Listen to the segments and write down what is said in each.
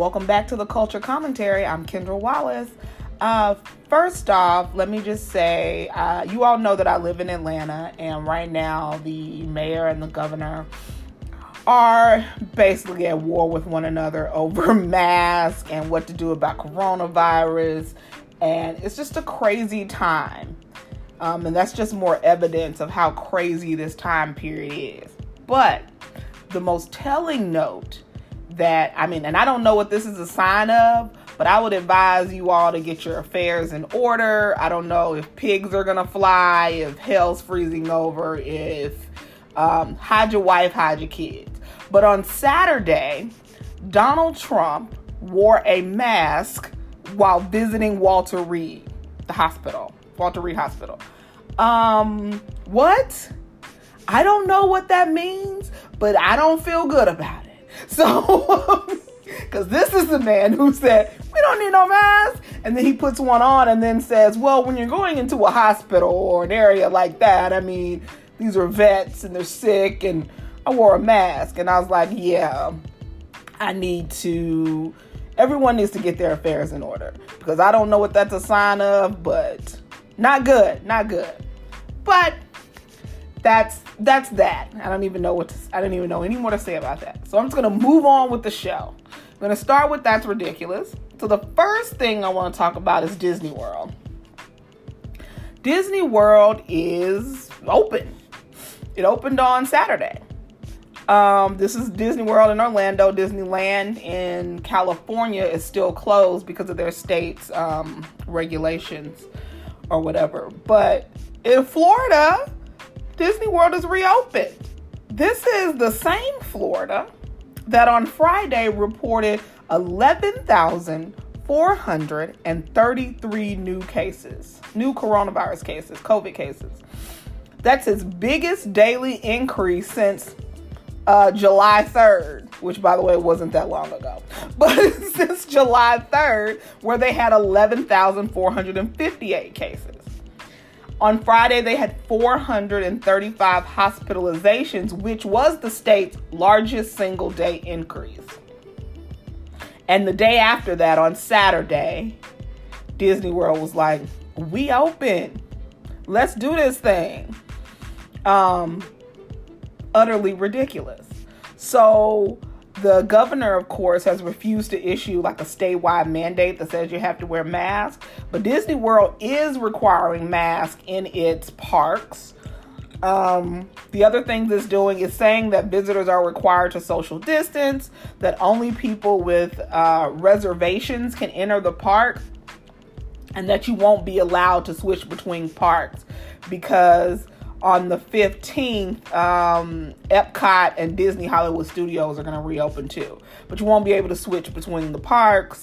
Welcome back to the Culture Commentary. I'm Kendra Wallace. Uh, first off, let me just say, uh, you all know that I live in Atlanta, and right now the mayor and the governor are basically at war with one another over masks and what to do about coronavirus. And it's just a crazy time. Um, and that's just more evidence of how crazy this time period is. But the most telling note that, I mean, and I don't know what this is a sign of, but I would advise you all to get your affairs in order. I don't know if pigs are gonna fly, if hell's freezing over, if um, hide your wife, hide your kids. But on Saturday, Donald Trump wore a mask while visiting Walter Reed, the hospital, Walter Reed Hospital. Um, what? I don't know what that means, but I don't feel good about it. So, um, because this is the man who said, we don't need no mask. And then he puts one on and then says, well, when you're going into a hospital or an area like that, I mean, these are vets and they're sick and I wore a mask. And I was like, yeah, I need to, everyone needs to get their affairs in order because I don't know what that's a sign of, but not good, not good. But that's that's that. I don't even know what to, I don't even know any more to say about that. So I'm just gonna move on with the show. I'm gonna start with that's ridiculous. So the first thing I want to talk about is Disney World. Disney World is open. It opened on Saturday. Um, this is Disney World in Orlando. Disneyland in California is still closed because of their state's um, regulations or whatever. But in Florida, Disney World is reopened. This is the same Florida that on Friday reported 11,433 new cases, new coronavirus cases, COVID cases. That's its biggest daily increase since uh, July 3rd, which by the way wasn't that long ago, but since July 3rd, where they had 11,458 cases. On Friday, they had 435 hospitalizations, which was the state's largest single day increase. And the day after that, on Saturday, Disney World was like, We open. Let's do this thing. Um, utterly ridiculous. So, the governor, of course, has refused to issue like a statewide mandate that says you have to wear masks. But Disney World is requiring masks in its parks. Um, the other thing it's doing is saying that visitors are required to social distance, that only people with uh, reservations can enter the park, and that you won't be allowed to switch between parks because on the 15th, um, Epcot and Disney Hollywood Studios are going to reopen too. But you won't be able to switch between the parks.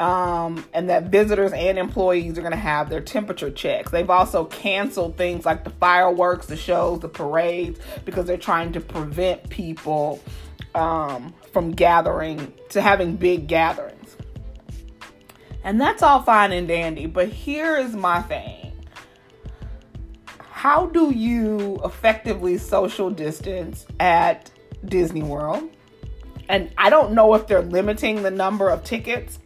Um, and that visitors and employees are going to have their temperature checks. They've also canceled things like the fireworks, the shows, the parades, because they're trying to prevent people um, from gathering, to having big gatherings. And that's all fine and dandy. But here is my thing how do you effectively social distance at Disney World? And I don't know if they're limiting the number of tickets.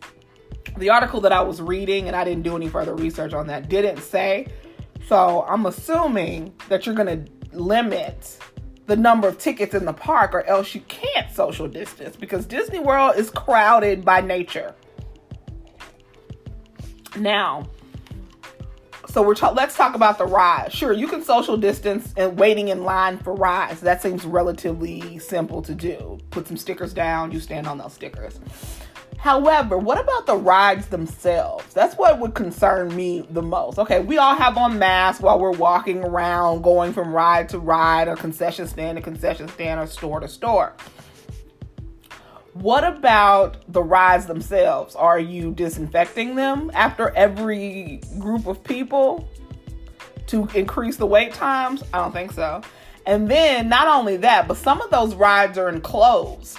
The article that I was reading, and I didn't do any further research on that, didn't say. So I'm assuming that you're going to limit the number of tickets in the park, or else you can't social distance because Disney World is crowded by nature. Now, so we're ta- let's talk about the rides. Sure, you can social distance and waiting in line for rides. That seems relatively simple to do. Put some stickers down, you stand on those stickers. However, what about the rides themselves? That's what would concern me the most. Okay, we all have on masks while we're walking around, going from ride to ride, or concession stand to concession stand, or store to store. What about the rides themselves? Are you disinfecting them after every group of people to increase the wait times? I don't think so. And then, not only that, but some of those rides are enclosed.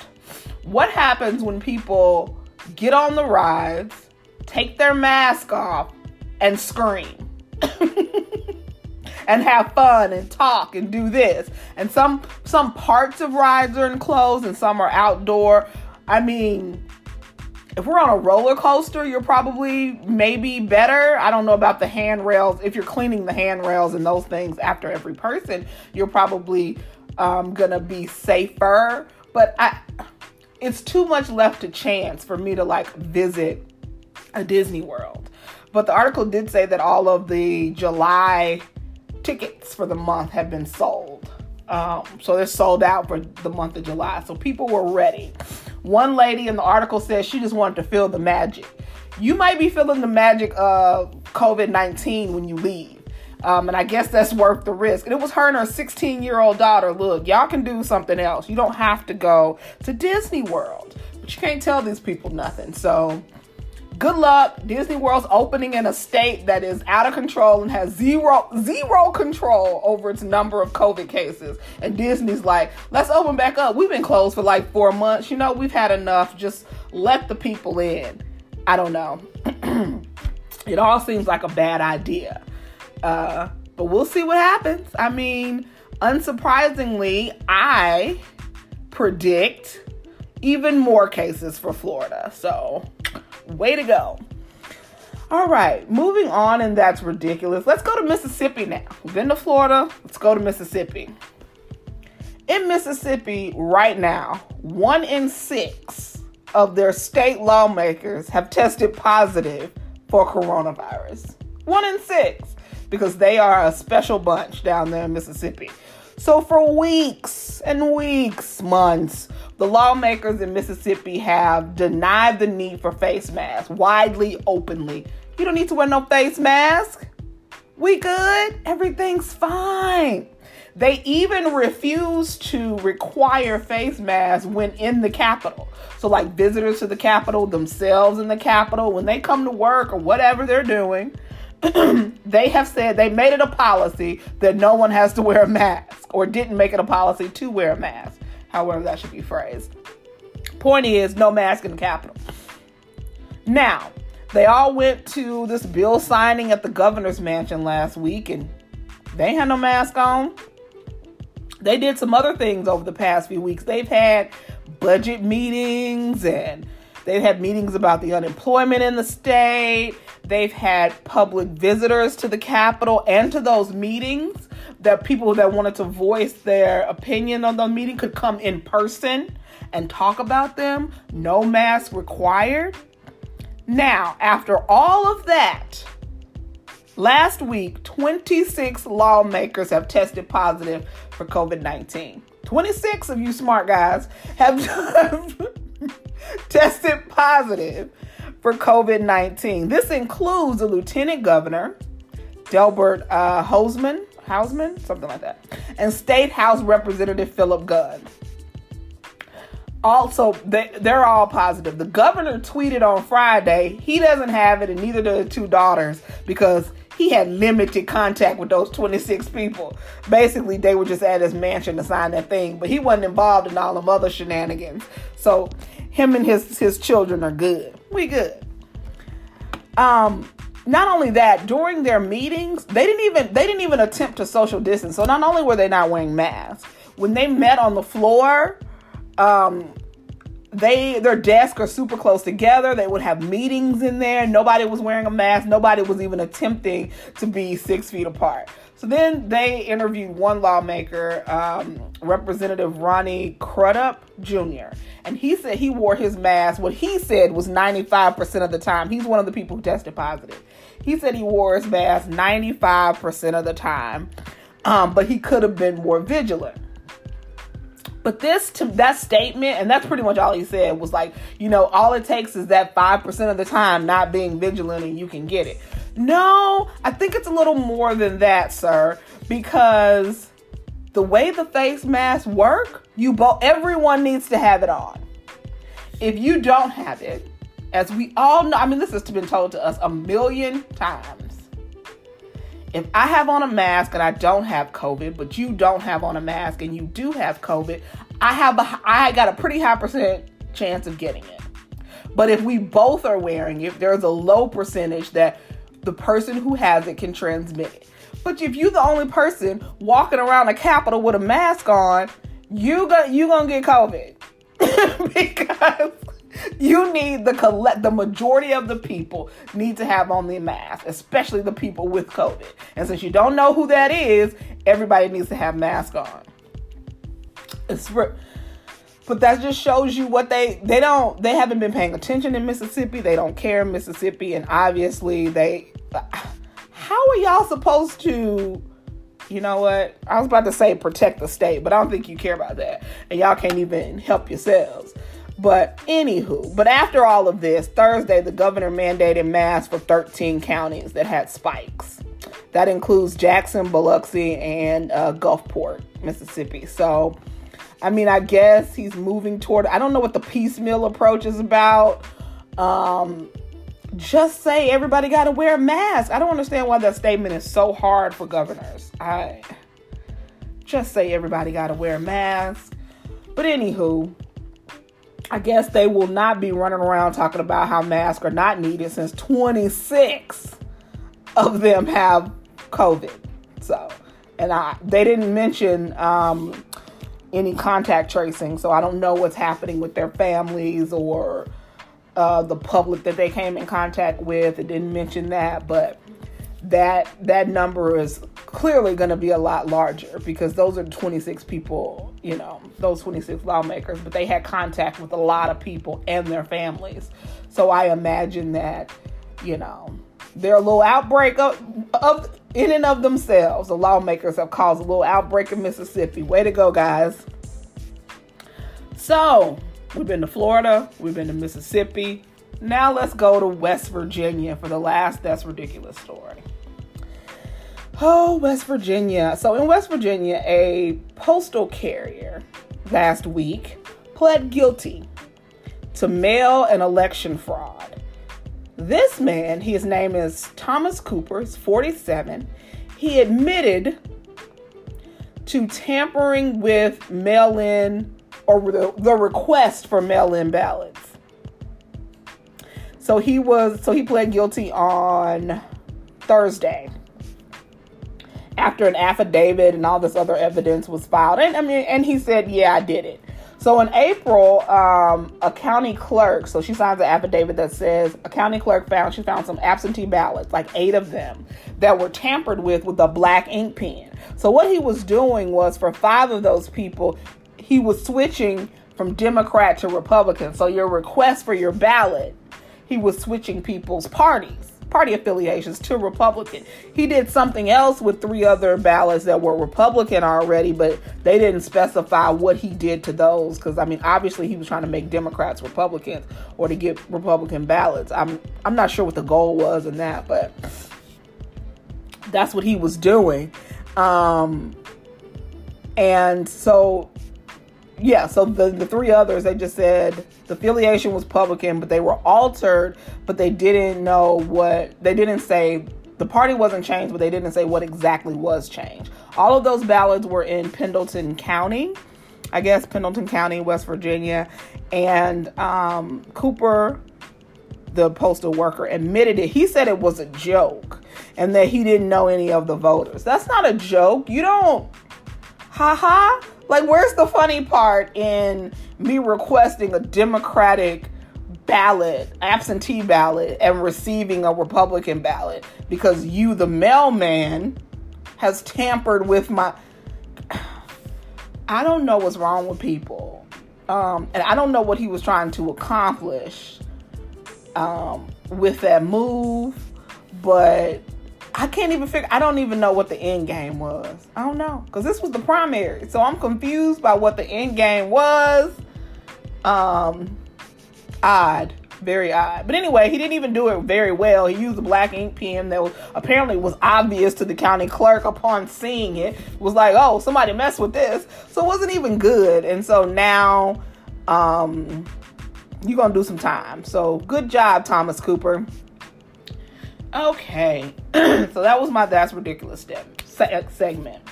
What happens when people get on the rides, take their mask off, and scream? and have fun and talk and do this. And some some parts of rides are enclosed and some are outdoor. I mean, if we're on a roller coaster, you're probably maybe better. I don't know about the handrails. If you're cleaning the handrails and those things after every person, you're probably um, gonna be safer. But I, it's too much left to chance for me to like visit a Disney World. But the article did say that all of the July tickets for the month have been sold. Um, so they're sold out for the month of July. So people were ready. One lady in the article says she just wanted to feel the magic. You might be feeling the magic of COVID 19 when you leave. Um, and I guess that's worth the risk. And it was her and her 16 year old daughter. Look, y'all can do something else. You don't have to go to Disney World, but you can't tell these people nothing. So good luck. Disney World's opening in a state that is out of control and has zero zero control over its number of COVID cases. And Disney's like, let's open back up. We've been closed for like four months. You know, we've had enough. Just let the people in. I don't know. it all seems like a bad idea. Uh, but we'll see what happens. I mean, unsurprisingly, I predict even more cases for Florida. So Way to go. All right, moving on, and that's ridiculous. Let's go to Mississippi now. We've been to Florida, let's go to Mississippi. In Mississippi, right now, one in six of their state lawmakers have tested positive for coronavirus. One in six, because they are a special bunch down there in Mississippi. So, for weeks and weeks, months, the lawmakers in Mississippi have denied the need for face masks widely, openly. You don't need to wear no face mask. We good. Everything's fine. They even refuse to require face masks when in the Capitol. So, like visitors to the Capitol, themselves in the Capitol, when they come to work or whatever they're doing, they have said they made it a policy that no one has to wear a mask or didn't make it a policy to wear a mask. However, that should be phrased. Point is, no mask in the Capitol. Now, they all went to this bill signing at the governor's mansion last week and they had no mask on. They did some other things over the past few weeks. They've had budget meetings and they've had meetings about the unemployment in the state They've had public visitors to the Capitol and to those meetings that people that wanted to voice their opinion on the meeting could come in person and talk about them. No mask required. Now, after all of that, last week, 26 lawmakers have tested positive for COVID 19. 26 of you smart guys have tested positive for COVID 19. This includes the lieutenant governor, Delbert uh, Hosemann, Hausman, something like that, and State House Representative Philip Gunn. Also, they, they're all positive. The governor tweeted on Friday he doesn't have it, and neither do the two daughters because he had limited contact with those 26 people. Basically, they were just at his mansion to sign that thing, but he wasn't involved in all them other shenanigans. So him and his his children are good. We good. Um, not only that, during their meetings, they didn't even they didn't even attempt to social distance. So not only were they not wearing masks, when they met on the floor, um, they their desks are super close together. They would have meetings in there. Nobody was wearing a mask. Nobody was even attempting to be six feet apart. So then they interviewed one lawmaker, um, Representative Ronnie Crudup Jr., and he said he wore his mask. What he said was 95% of the time. He's one of the people who tested positive. He said he wore his mask 95% of the time, um, but he could have been more vigilant. But this to that statement, and that's pretty much all he said, was like, you know, all it takes is that 5% of the time not being vigilant and you can get it. No, I think it's a little more than that, sir, because the way the face masks work, you both everyone needs to have it on. If you don't have it, as we all know, I mean, this has been told to us a million times if I have on a mask and I don't have COVID, but you don't have on a mask and you do have COVID, I have a, I got a pretty high percent chance of getting it. But if we both are wearing it, there's a low percentage that the person who has it can transmit it. But if you're the only person walking around the Capitol with a mask on, you got you gonna get COVID because you need the collect the majority of the people need to have on the mask, especially the people with COVID. And since you don't know who that is, everybody needs to have mask on. It's for, but that just shows you what they they don't they haven't been paying attention in Mississippi. They don't care in Mississippi, and obviously they. How are y'all supposed to? You know what? I was about to say protect the state, but I don't think you care about that, and y'all can't even help yourselves. But anywho, but after all of this, Thursday the governor mandated masks for 13 counties that had spikes. That includes Jackson, Biloxi, and uh, Gulfport, Mississippi. So, I mean, I guess he's moving toward. I don't know what the piecemeal approach is about. Um, just say everybody got to wear a mask. I don't understand why that statement is so hard for governors. I just say everybody got to wear a mask. But anywho, I guess they will not be running around talking about how masks are not needed since 26 of them have COVID. So, and I they didn't mention um, any contact tracing, so I don't know what's happening with their families or uh, the public that they came in contact with. It didn't mention that, but that that number is clearly going to be a lot larger because those are 26 people, you know, those 26 lawmakers, but they had contact with a lot of people and their families. So I imagine that, you know, they're a little outbreak of, of in and of themselves. The lawmakers have caused a little outbreak in Mississippi. Way to go, guys. So, we've been to Florida, we've been to Mississippi. Now let's go to West Virginia for the last That's Ridiculous story. Oh, West Virginia. So, in West Virginia, a postal carrier last week pled guilty to mail and election fraud. This man, his name is Thomas Cooper, he's 47. He admitted to tampering with mail in or the, the request for mail in ballots. So he was so he pled guilty on Thursday after an affidavit and all this other evidence was filed. And I mean, and he said, "Yeah, I did it." So in April, um, a county clerk, so she signs an affidavit that says a county clerk found she found some absentee ballots, like eight of them, that were tampered with with a black ink pen. So what he was doing was for five of those people, he was switching from Democrat to Republican. So your request for your ballot, he was switching people's parties party affiliations to Republican. He did something else with three other ballots that were Republican already, but they didn't specify what he did to those because I mean, obviously he was trying to make Democrats Republicans or to get Republican ballots. I'm I'm not sure what the goal was in that, but that's what he was doing. Um, and so yeah, so the, the three others, they just said the affiliation was Republican, but they were altered, but they didn't know what, they didn't say, the party wasn't changed, but they didn't say what exactly was changed. All of those ballots were in Pendleton County, I guess Pendleton County, West Virginia, and um, Cooper, the postal worker, admitted it. He said it was a joke and that he didn't know any of the voters. That's not a joke. You don't, haha. Like, where's the funny part in me requesting a Democratic ballot, absentee ballot, and receiving a Republican ballot because you, the mailman, has tampered with my. I don't know what's wrong with people. Um, and I don't know what he was trying to accomplish um, with that move, but I can't even figure. I don't even know what the end game was. I don't know because this was the primary, so I'm confused by what the end game was. Um, odd, very odd. But anyway, he didn't even do it very well. He used a black ink pen that was, apparently was obvious to the county clerk upon seeing it. it. Was like, oh, somebody messed with this, so it wasn't even good. And so now, um, you're gonna do some time. So good job, Thomas Cooper. Okay, so that was my That's Ridiculous segment.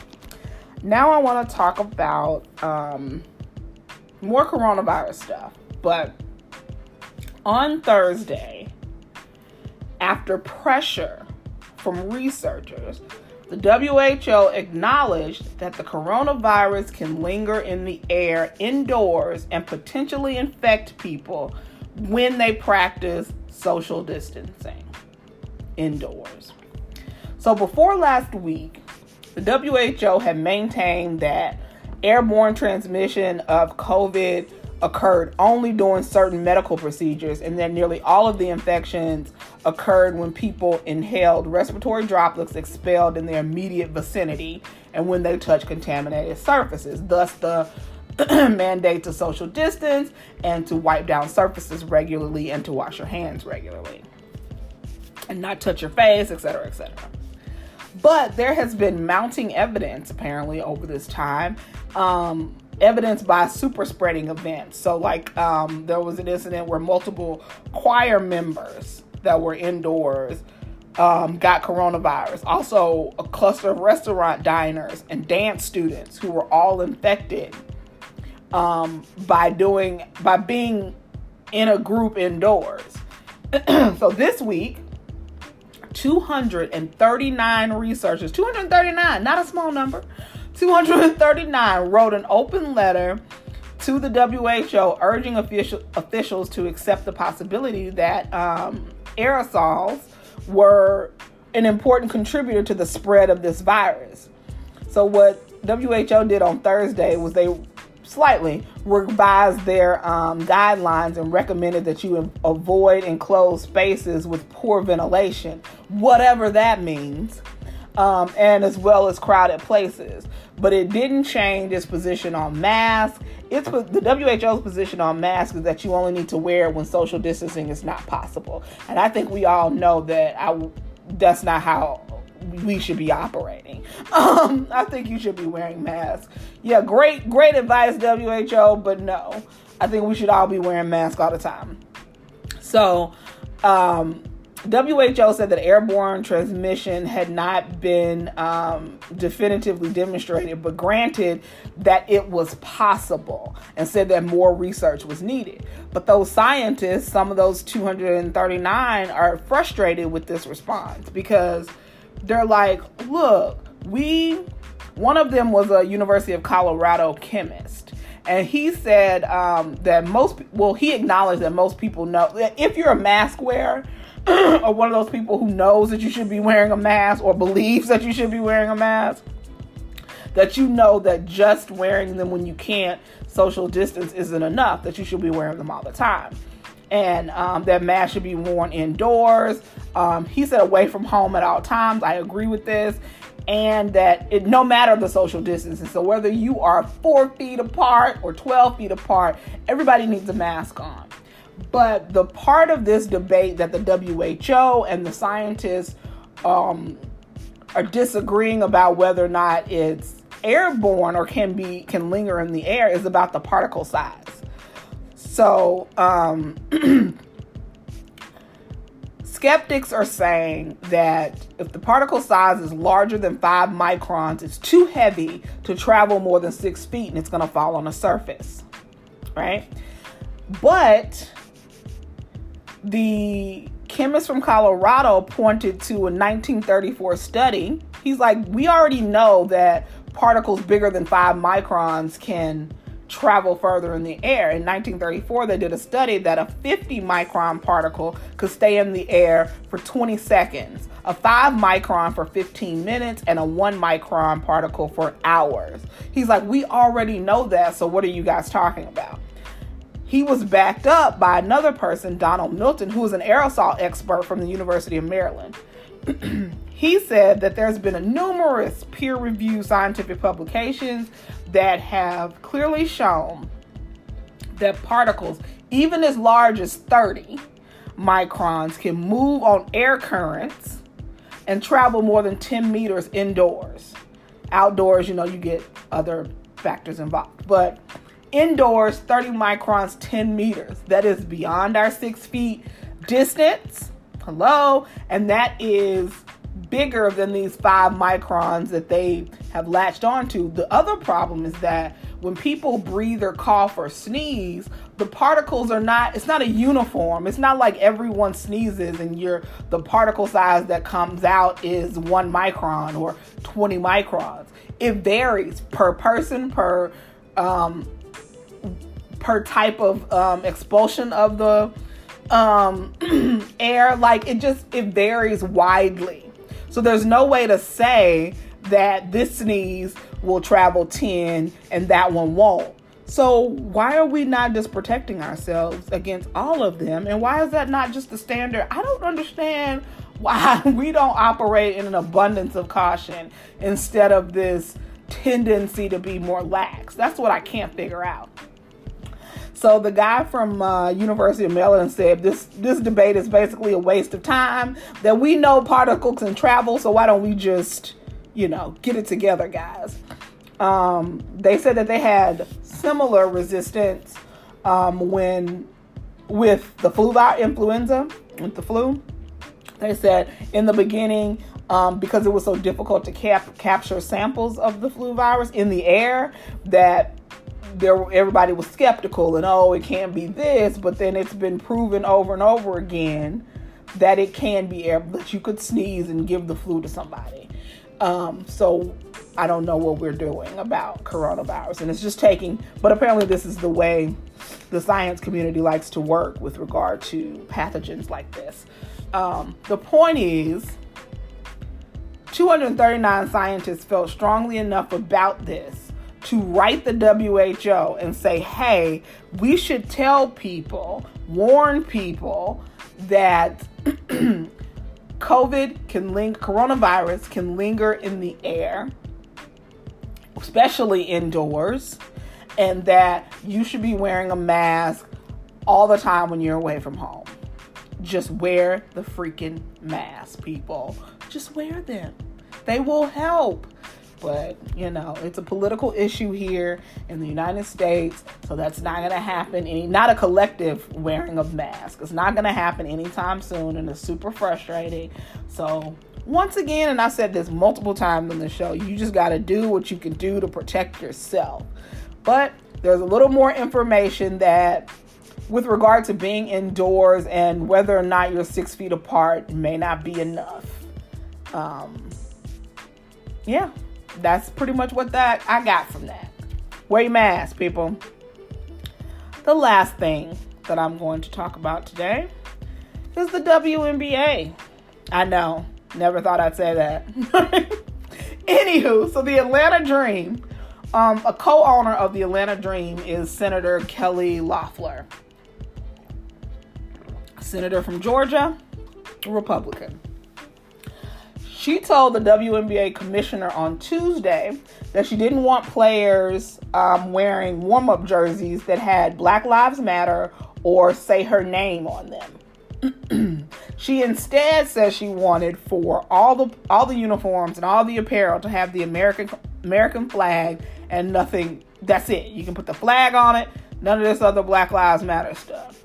Now I want to talk about um, more coronavirus stuff. But on Thursday, after pressure from researchers, the WHO acknowledged that the coronavirus can linger in the air indoors and potentially infect people when they practice social distancing indoors. So before last week, the WHO had maintained that airborne transmission of COVID occurred only during certain medical procedures, and that nearly all of the infections occurred when people inhaled respiratory droplets expelled in their immediate vicinity and when they touch contaminated surfaces. Thus, the mandate to social distance and to wipe down surfaces regularly and to wash your hands regularly and not touch your face, etc., etc. But there has been mounting evidence apparently over this time, um, evidence by super spreading events. So, like, um, there was an incident where multiple choir members that were indoors um, got coronavirus. Also, a cluster of restaurant diners and dance students who were all infected um, by doing by being in a group indoors. so this week, 239 researchers, 239, not a small number, 239 wrote an open letter to the WHO urging official, officials to accept the possibility that um, aerosols were an important contributor to the spread of this virus. So, what WHO did on Thursday was they slightly revised their um, guidelines and recommended that you avoid enclosed spaces with poor ventilation, whatever that means, um, and as well as crowded places. But it didn't change its position on masks. It's the WHO's position on masks is that you only need to wear it when social distancing is not possible, and I think we all know that I that's not how we should be operating. Um, I think you should be wearing masks. Yeah, great, great advice, WHO, but no, I think we should all be wearing masks all the time. So, um, WHO said that airborne transmission had not been um, definitively demonstrated, but granted that it was possible and said that more research was needed. But those scientists, some of those 239, are frustrated with this response because they're like, look, we, one of them was a University of Colorado chemist. And he said um, that most, well, he acknowledged that most people know that if you're a mask wearer, or one of those people who knows that you should be wearing a mask or believes that you should be wearing a mask, that you know that just wearing them when you can't social distance isn't enough, that you should be wearing them all the time and um, that mask should be worn indoors. Um, he said away from home at all times. I agree with this. And that it, no matter the social distancing, so whether you are four feet apart or 12 feet apart, everybody needs a mask on. But the part of this debate that the WHO and the scientists um, are disagreeing about whether or not it's airborne or can be can linger in the air is about the particle size. So, um, skeptics are saying that if the particle size is larger than five microns, it's too heavy to travel more than six feet and it's going to fall on a surface, right? But the chemist from Colorado pointed to a 1934 study. He's like, we already know that particles bigger than five microns can travel further in the air. In 1934, they did a study that a 50 micron particle could stay in the air for 20 seconds, a 5 micron for 15 minutes, and a 1 micron particle for hours. He's like, We already know that, so what are you guys talking about? He was backed up by another person, Donald Milton, who is an aerosol expert from the University of Maryland. he said that there's been a numerous peer-reviewed scientific publications that have clearly shown that particles, even as large as 30 microns, can move on air currents and travel more than 10 meters indoors. Outdoors, you know, you get other factors involved. But indoors, 30 microns, 10 meters. That is beyond our six feet distance. Hello. And that is bigger than these five microns that they have latched onto. The other problem is that when people breathe or cough or sneeze, the particles are not, it's not a uniform. It's not like everyone sneezes and your the particle size that comes out is one micron or 20 microns. It varies per person, per um, per type of um, expulsion of the um, air. Like it just it varies widely. So there's no way to say that this sneeze will travel 10 and that one won't. So why are we not just protecting ourselves against all of them? And why is that not just the standard? I don't understand why we don't operate in an abundance of caution instead of this tendency to be more lax. That's what I can't figure out. So the guy from uh, University of Maryland said this this debate is basically a waste of time. That we know particles can travel, so why don't we just, you know, get it together, guys? Um, they said that they had similar resistance um, when with the flu virus influenza with the flu. They said in the beginning, um, because it was so difficult to cap- capture samples of the flu virus in the air, that there everybody was skeptical and oh, it can't be this. But then it's been proven over and over again that it can be air that you could sneeze and give the flu to somebody. Um, so I don't know what we're doing about coronavirus, and it's just taking. But apparently, this is the way the science community likes to work with regard to pathogens like this. Um, the point is, 239 scientists felt strongly enough about this to write the WHO and say, hey, we should tell people, warn people that COVID can link, coronavirus can linger in the air, especially indoors, and that you should be wearing a mask all the time when you're away from home. Just wear the freaking mask, people. Just wear them. They will help. But, you know, it's a political issue here in the United States, so that's not going to happen. Any, not a collective wearing of masks. It's not going to happen anytime soon, and it's super frustrating. So, once again, and I said this multiple times on the show, you just got to do what you can do to protect yourself. But there's a little more information that with regard to being indoors and whether or not you're six feet apart may not be enough. Um, yeah, that's pretty much what that I got from that. Wear your mask, people. The last thing that I'm going to talk about today is the WNBA. I know, never thought I'd say that. Anywho, so the Atlanta Dream, um, a co-owner of the Atlanta Dream is Senator Kelly Loeffler, senator from Georgia, Republican. She told the WNBA commissioner on Tuesday that she didn't want players um, wearing warm up jerseys that had Black Lives Matter or say her name on them. she instead says she wanted for all the all the uniforms and all the apparel to have the American American flag and nothing. That's it. You can put the flag on it. None of this other Black Lives Matter stuff.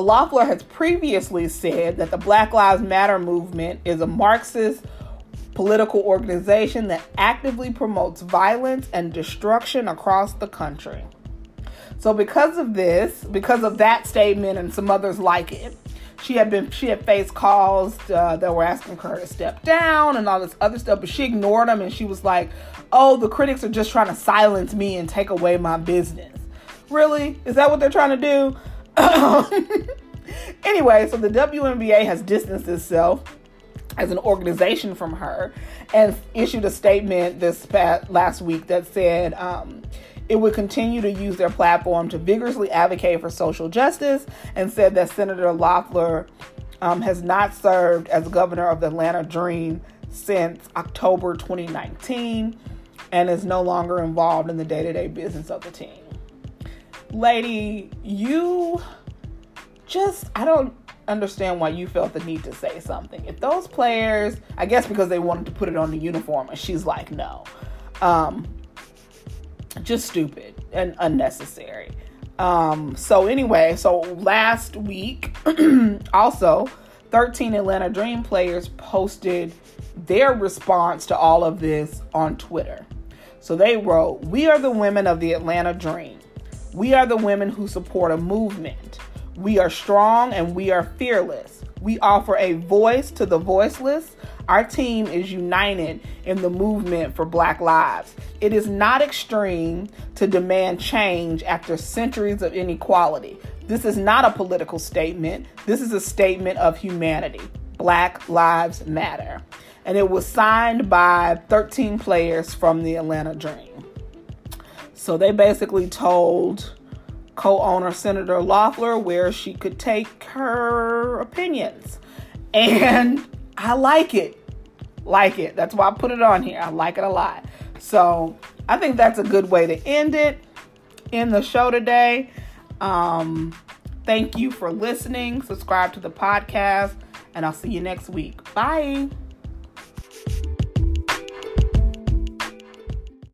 Loeffler has previously said that the Black Lives Matter movement is a Marxist political organization that actively promotes violence and destruction across the country. So because of this, because of that statement and some others like it, she had been she had faced calls uh, that were asking her to step down and all this other stuff, but she ignored them and she was like, "Oh, the critics are just trying to silence me and take away my business." Really? Is that what they're trying to do? anyway, so the WNBA has distanced itself as an organization from her and issued a statement this past, last week that said um, it would continue to use their platform to vigorously advocate for social justice and said that Senator Loeffler um, has not served as governor of the Atlanta Dream since October 2019 and is no longer involved in the day to day business of the team lady, you just, I don't understand why you felt the need to say something. If those players, I guess because they wanted to put it on the uniform, and she's like, no. Um, just stupid and unnecessary. Um, so anyway, so last week, also, 13 Atlanta Dream players posted their response to all of this on Twitter. So they wrote, We are the women of the Atlanta Dream. We are the women who support a movement. We are strong and we are fearless. We offer a voice to the voiceless. Our team is united in the movement for Black lives. It is not extreme to demand change after centuries of inequality. This is not a political statement. This is a statement of humanity. Black Lives Matter. And it was signed by 13 players from the Atlanta Dream. So they basically told co owner Senator Loeffler where she could take her opinions. And I like it. Like it. That's why I put it on here. I like it a lot. So I think that's a good way to end it in the show today. Um, thank you for listening. Subscribe to the podcast, and I'll see you next week. Bye.